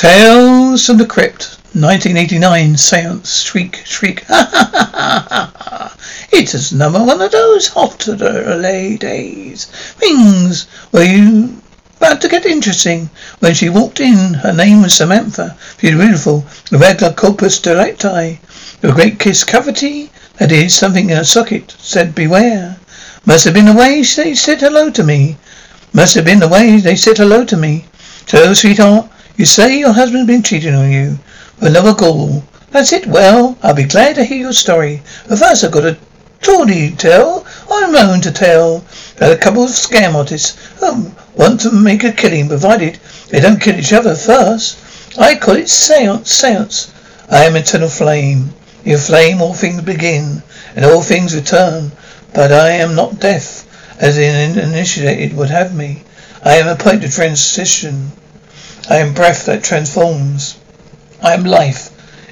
Tales from the Crypt, 1989 Seance, Shriek, Shriek. It is another one of those hot early days. Things were you about to get interesting. When she walked in, her name was Samantha. Beautiful, a regular corpus delicti. A great kiss cavity, that is, something in a socket, said beware. Must have been the way they said hello to me. Must have been the way they said hello to me. So, sweetheart, you say your husband's been cheating on you. But no gall. That's it. Well, I'll be glad to hear your story. But first I've got a to tell. I'm own to tell. About a couple of scam artists who want to make a killing, provided they don't kill each other first. I call it seance, seance. I am eternal flame. In flame all things begin, and all things return. But I am not death, as an initiated would have me. I am a point of transition. I am breath that transforms. I am life.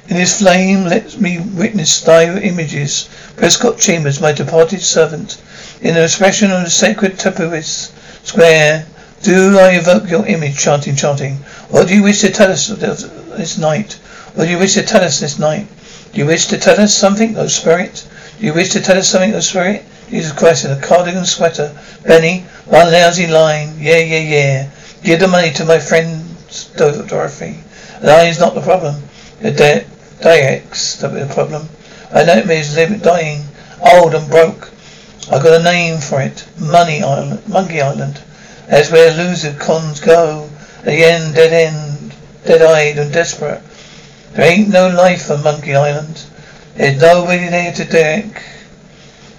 In this flame let me witness thy images. Prescott Chambers, my departed servant. In the expression of the sacred Tapuis square, do I evoke your image, chanting, chanting. What do you wish to tell us this night? What do you wish to tell us this night? Do you wish to tell us something, O spirit? Do you wish to tell us something, O spirit? Jesus Christ in a cardigan sweater. Benny, one lousy line. Yeah, yeah, yeah. Give the money to my friend Dorothy. That is not the problem. The de- Dax, the problem. I know it is living, dying, old and broke. I've got a name for it. Money Island, Monkey Island. That's where loser cons go. The end, dead end, dead-eyed and desperate. There ain't no life on Monkey Island. There's nobody there to dig.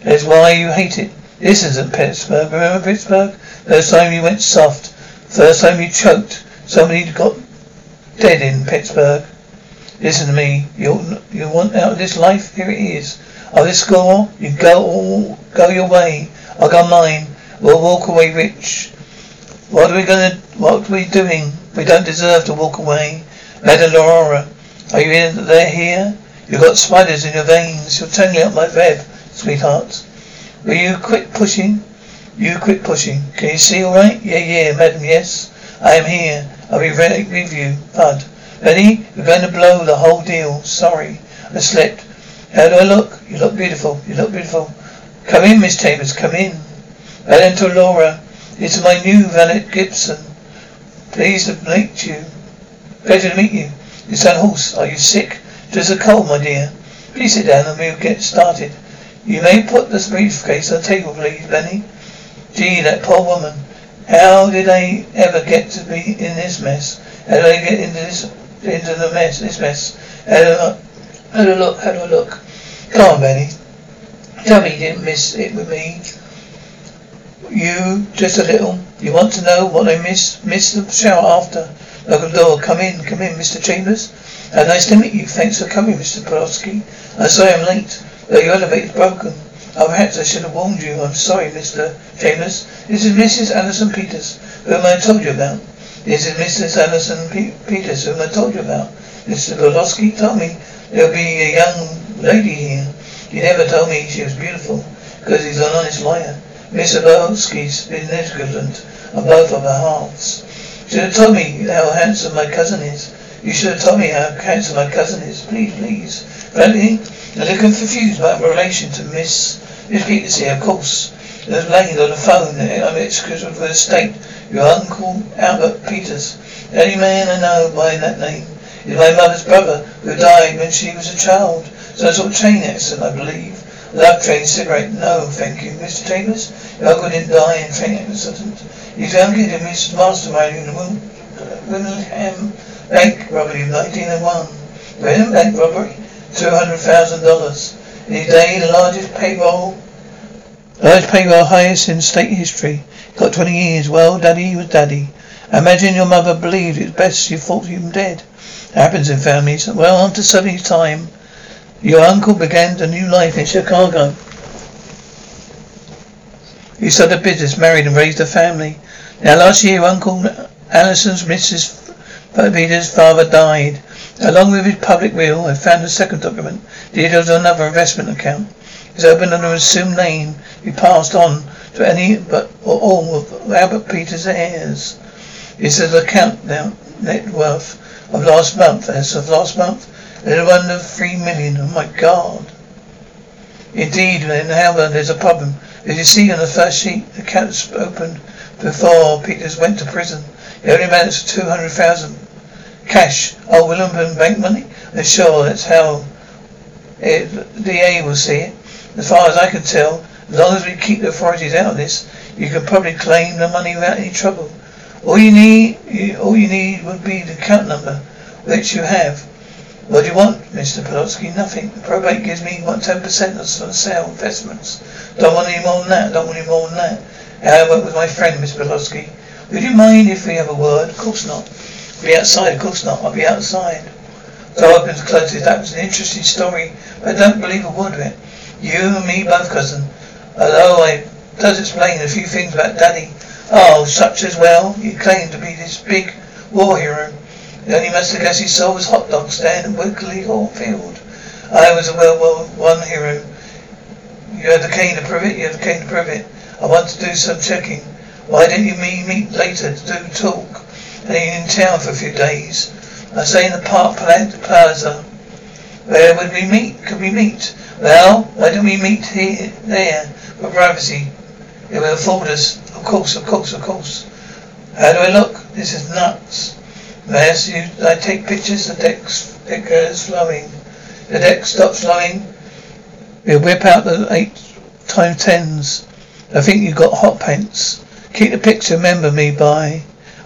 That's why you hate it. This isn't Pittsburgh. Remember Pittsburgh? First time you went soft. First time you choked. Somebody got dead in Pittsburgh. Listen to me. You you want out of this life? Here it is. Of this score, you go all, go your way. I go mine. We'll walk away rich. What are we gonna? What are we doing? We don't deserve to walk away. Madam Laura, are you in there here? You've got spiders in your veins. You're tangling up my web, sweetheart. Will you quit pushing? You quit pushing. Can you see all right? Yeah, yeah, madam, yes. I am here. I'll be ready with you, Bud. Ready? You're going to blow the whole deal. Sorry. I slipped. How do I look? You look beautiful. You look beautiful. Come in, Miss Chambers. Come in. Valentine Laura. It's my new valet Gibson. Pleased to meet you. Pleasure to meet you. You sound hoarse. Are you sick? Just a cold, my dear. Please sit down and we'll get started. You may put this briefcase on the table, please, Benny. Gee, that poor woman. How did I ever get to be in this mess? How did I get into this into the mess this mess? How do I, look? How do I look? Come on, Benny. Tell me you didn't miss it with me. You just a little. You want to know what I miss? Miss the shower after. Knock on the door. Come in, come in, Mr. Chambers. How nice to meet you. Thanks for coming, Mr. Podolsky. I'm sorry I'm late. The elevator's broken. Oh, perhaps I should have warned you. I'm sorry, Mr. Chambers. This is Mrs. Alison Peters, whom I told you about. This is Mrs. Alison P- Peters, whom I told you about. Mr. Podolsky told me there'll be a young lady here. He never told me she was beautiful, because he's an honest liar. Mr. Podolsky's been negligent on both of our. You should have told me how handsome my cousin is. You should have told me how handsome my cousin is. Please, please. Frankly, a little confused about my relation to Miss Miss Peters here, of course. There's lady on the phone. I'm excused for the state Your uncle Albert Peters, the only man I know by that name, is my mother's brother who died when she was a child. Some sort of train accident, I believe. Love train cigarette? No, thank you, Mr. Chambers. Your uncle didn't die in train accident. He's uncle to Miss Mastermind in the Willingham Bank robbery of 1901. Willingham Bank robbery? $200,000. His the largest payroll Largest payroll highest in state history. Got 20 years. Well, daddy was daddy. Imagine your mother believed it best you thought him dead. It happens in families. Well, after so time, your uncle began a new life in Chicago. He started a business, married and raised a family. Now last year, Uncle Allison's Mrs. Peter's father died. Along with his public will, I found a second document, details of another investment account. It's opened under an assumed name, be passed on to any but or all of Albert Peters' heirs. It says account now net worth of last month, as of last month, a little under three million. Oh my God. Indeed, in however, there's a problem. As you see on the first sheet, the accounts opened before Peters went to prison. The only amounts to 200,000 cash. Oh, Willingham bank money? I'm sure that's how it, DA will see it. As far as I can tell, as long as we keep the authorities out of this, you can probably claim the money without any trouble. All you need, all you need would be the account number, which you have. What do you want, Mr. Polotsky? Nothing. The probate gives me what ten percent of the sale investments. Don't want any more than that. Don't want any more than that. I work with my friend, Mr. Polotsky. Would you mind if we have a word? Of course not. Be outside. Of course not. I'll be outside. So I opened and closed it. That was an interesting story, but I don't believe a word of it. You and me both, cousin. Although I does explain a few things about Daddy. Oh, such as well. You claim to be this big war hero. The only mustard gas he saw was hot dogs stand at Wiggly Hall Field. I was a well, well, one hero. You have the cane to prove it. You have the cane to prove it. I want to do some checking. Why didn't you meet, meet later to do talk? In town for a few days. I say in the Park Plaza. Where would we meet? Could we meet? Well, why don't we meet here, there, for privacy? It will afford us. Of course, of course, of course. How do I look? This is nuts. As you, I take pictures, the deck's, deck is flowing. The deck stops flowing. We'll whip out the eight times tens. I think you got hot pants. Keep the picture, remember me by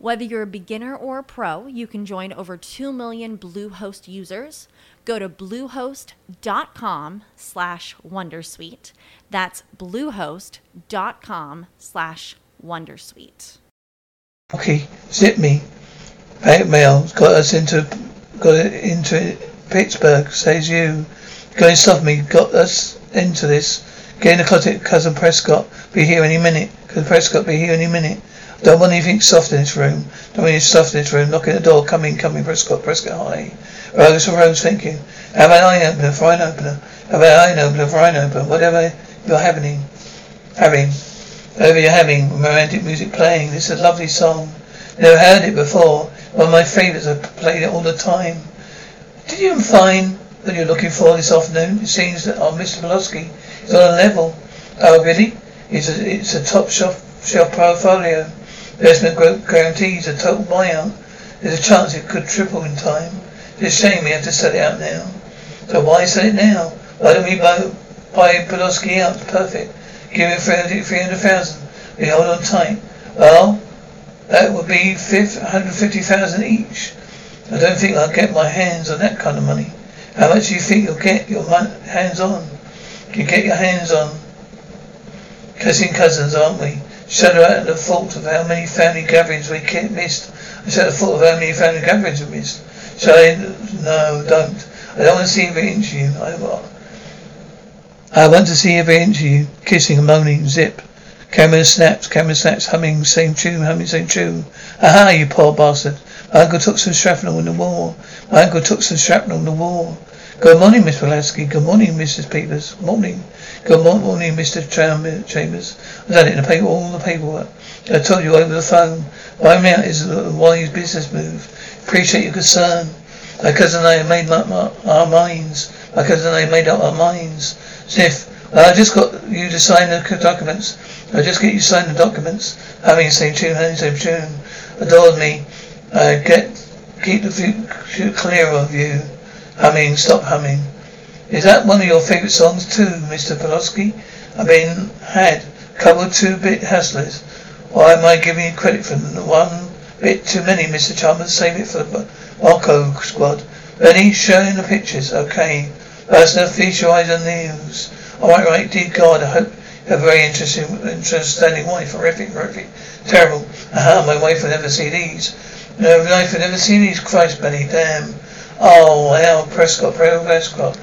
Whether you're a beginner or a pro, you can join over 2 million Bluehost users. Go to bluehost.com slash wondersuite. That's bluehost.com slash wondersuite. Okay, zip me. Bank mail got us into got it into Pittsburgh, says you. Going stuff me, got us into this. Getting a closet, cousin Prescott. Be here any minute. Cousin Prescott be here any minute. Don't want anything soft in this room. Don't want anything soft in this room. Knocking the door. Come in, come in, Prescott, Prescott, hi. Rose for Rose thinking. Have an eye opener for an opener. Have an eye opener for an opener. Whatever you're having. Having. Whatever you're having. Romantic music playing. This is a lovely song. Never heard it before. One of my favourites. I played it all the time. Did you find what you're looking for this afternoon? It seems that oh, Mr. Polotsky is on a level. Oh, really? It's a, it's a top shelf, shelf portfolio. Investment guarantees a total buyout. There's a chance it could triple in time. It's a shame we have to sell it out now. So why sell it now? Why don't we buy, buy Polotsky out? Perfect. Give it 300,000. We hold on tight. Well, that would be 150,000 each. I don't think I'll get my hands on that kind of money. How much do you think you'll get your hands on? You get your hands on. Kissing cousins, aren't we? Shudder at the thought of how many family gatherings we missed. I at the thought of how many family gatherings we missed. Shall I? No, don't. I don't want to see every inch of you. I, I want to see every inch of you. Kissing, moaning, zip. Camera snaps, camera snaps, humming, same tune, humming, same tune. Aha, you poor bastard. My uncle took some shrapnel in the war. My uncle took some shrapnel in the war. Good morning, Miss Pulaski. Good morning, Mrs. Peters. Morning. Good morning, Mr. Chambers. I've done it in the paper, all the paperwork. I told you over the phone. Why out is a wise business move. Appreciate your concern. My cousin and I made up our minds. My cousin and I made up our minds. Sniff. I just got you to sign the documents. I just get you to sign the documents. Having the same tune, having the same tune. Adored me. I get keep the future clear of you. Humming, stop humming. Is that one of your favourite songs too, Mr. Pulaski? I've been had couple of two-bit hustlers. Why am I giving you credit for one bit too many, Mr. Chalmers? Save it for the Marco squad. Benny, showing the pictures. Okay. Personal feature eyes on news. Alright, right, dear God, I hope you have a very interesting, interesting wife. Horrific, horrific, terrible. Aha, my wife will never see these. No, my wife will never see these. Christ, Benny, damn. Oh, Al Prescott, Prescott.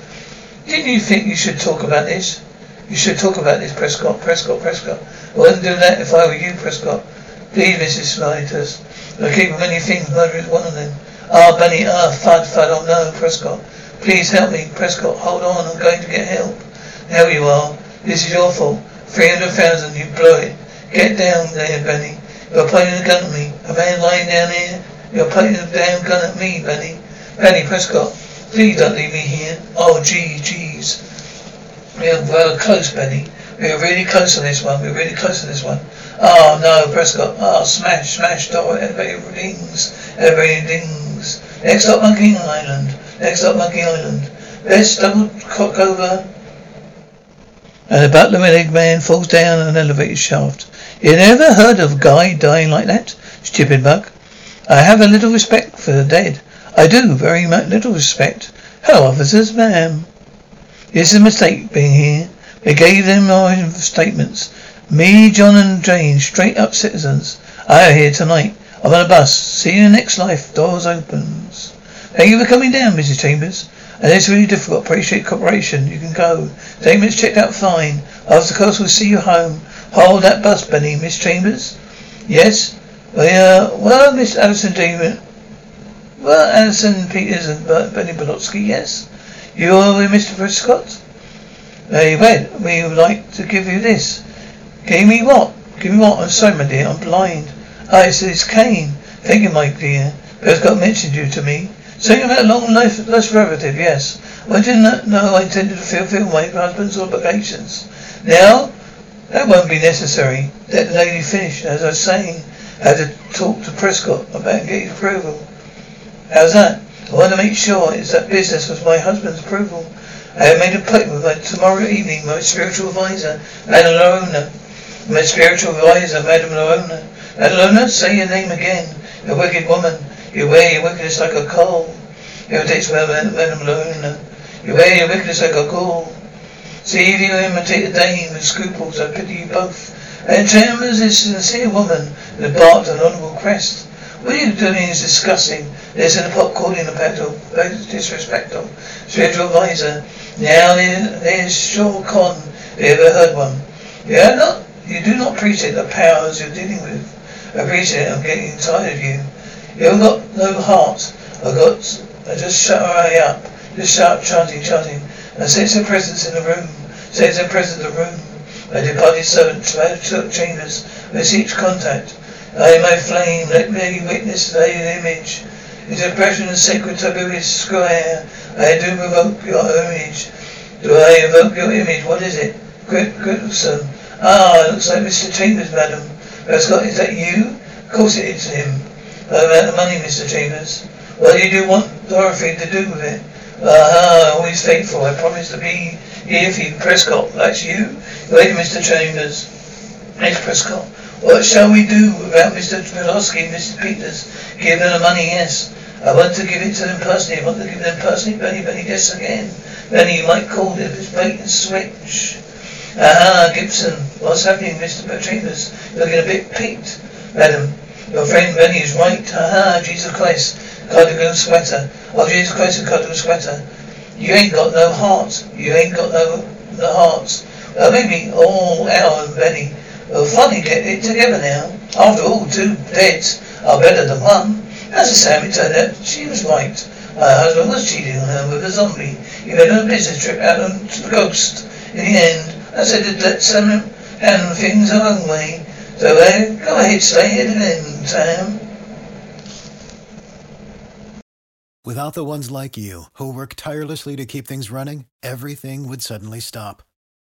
Didn't you think you should talk about this? You should talk about this, Prescott, Prescott, Prescott. I wouldn't do that if I were you, Prescott. Please, Mrs. Sliders. I keep many things, murder is one of them. Ah, Benny, ah, thud, thud, oh no, Prescott. Please help me, Prescott. Hold on, I'm going to get help. There you are. This is your fault. Three hundred thousand, you blew it. Get down there, Benny. You're pointing a gun at me. A man lying down here. You're pointing a damn gun at me, Benny. Benny Prescott, please don't leave me here. Oh, gee, geez. We're well close, Benny. We're really close on this one. We're really close on this one. Oh, no, Prescott. Oh, smash, smash, door, elevator rings, elevator rings. Next up, Monkey Island. Next up, Monkey Island. Best double cock over and the butler man falls down an elevator shaft. You never heard of a guy dying like that? Stupid buck. I have a little respect for the dead. I do, very much little respect. Hello, officers, ma'am. It's a mistake being here. We gave them our statements. Me, John and Jane, straight up citizens. I are here tonight. I'm on a bus. See you in the next life. Doors opens. Thank you for coming down, Mrs. Chambers. And it's really difficult. Appreciate cooperation. You can go. Damon's checked out fine. After course we'll see you home. Hold that bus, Benny. Miss Chambers? Yes? Well, uh, well, Miss Alison Damon. Well, Alison Peters and Benny Bolotsky, yes. You are with Mr. Prescott? Very well. We would like to give you this. Give me what? Give me what? I'm sorry, my dear. I'm blind. Ah, it's, it's Kane. Thank you, my dear. Prescott mentioned you to me. Saying about a long life, less relative, yes. I didn't know I intended to fulfill my husband's obligations. Now, that won't be necessary. Let the lady finish. As I was saying, I had to talk to Prescott about getting approval. How's that? I want to make sure it's that business with my husband's approval. I have made a appointment with my tomorrow evening, my spiritual advisor, Madame Lorona. My spiritual advisor, Madame Lorona. Madame Lorona, say your name again. You wicked woman. You wear your wickedness like a coal. You imitate Madame Lorona. You wear your wickedness like a coal. See if you imitate a dame with scruples, I pity you both. And Chambers is a sincere woman with a barked and honourable crest. What are you doing is discussing this in the pop calling the petal, disrespectful, spiritual advisor. Now there's Shaw Con, have you ever heard one? Yeah, not, you do not appreciate the powers you're dealing with. I appreciate I'm getting tired of you. You haven't got no heart. I got, I just shut her eye up. Just shout, chanting, chanting. And sense her presence in the room. Sense her presence in the room. My departed servant, took chambers, with each contact. I, my flame, let me witness thy image. Into impression of sacred Tiberius Square, I do evoke your image. Do I evoke your image? What is it? Grimson. Ah, it looks like Mr. Chambers, madam. Prescott, is that you? Of course it is him. I about the money, Mr. Chambers. What do you do want Dorothy to do with it? Ah, always faithful. I promise to be here for you, Prescott. That's you. Wait, Mr. Chambers. Yes, Prescott. What shall we do about Mr. And Mrs. Peters? Give them the money, yes. I want to give it to them personally. I want to give them personally. Benny, Benny, this again. Benny, you might call it this bait and switch. Ah, Gibson, what's happening, Mr. Petrinus? You're looking a bit peaked, madam. Your friend Benny is right. Ah, Jesus Christ. Cardigan sweater. Oh, Jesus Christ, cardigan sweater. You ain't got no heart. You ain't got no, no heart. Maybe all Al and Benny will finally get it together now. After all, two beds are better than one. As a Sam, it turned out she was right. Her husband was cheating on her with a zombie. He made a business trip out to the coast. In the end, I said that let Sam handle things her own way. So uh, go ahead, stay an end, Sam. Without the ones like you, who work tirelessly to keep things running, everything would suddenly stop.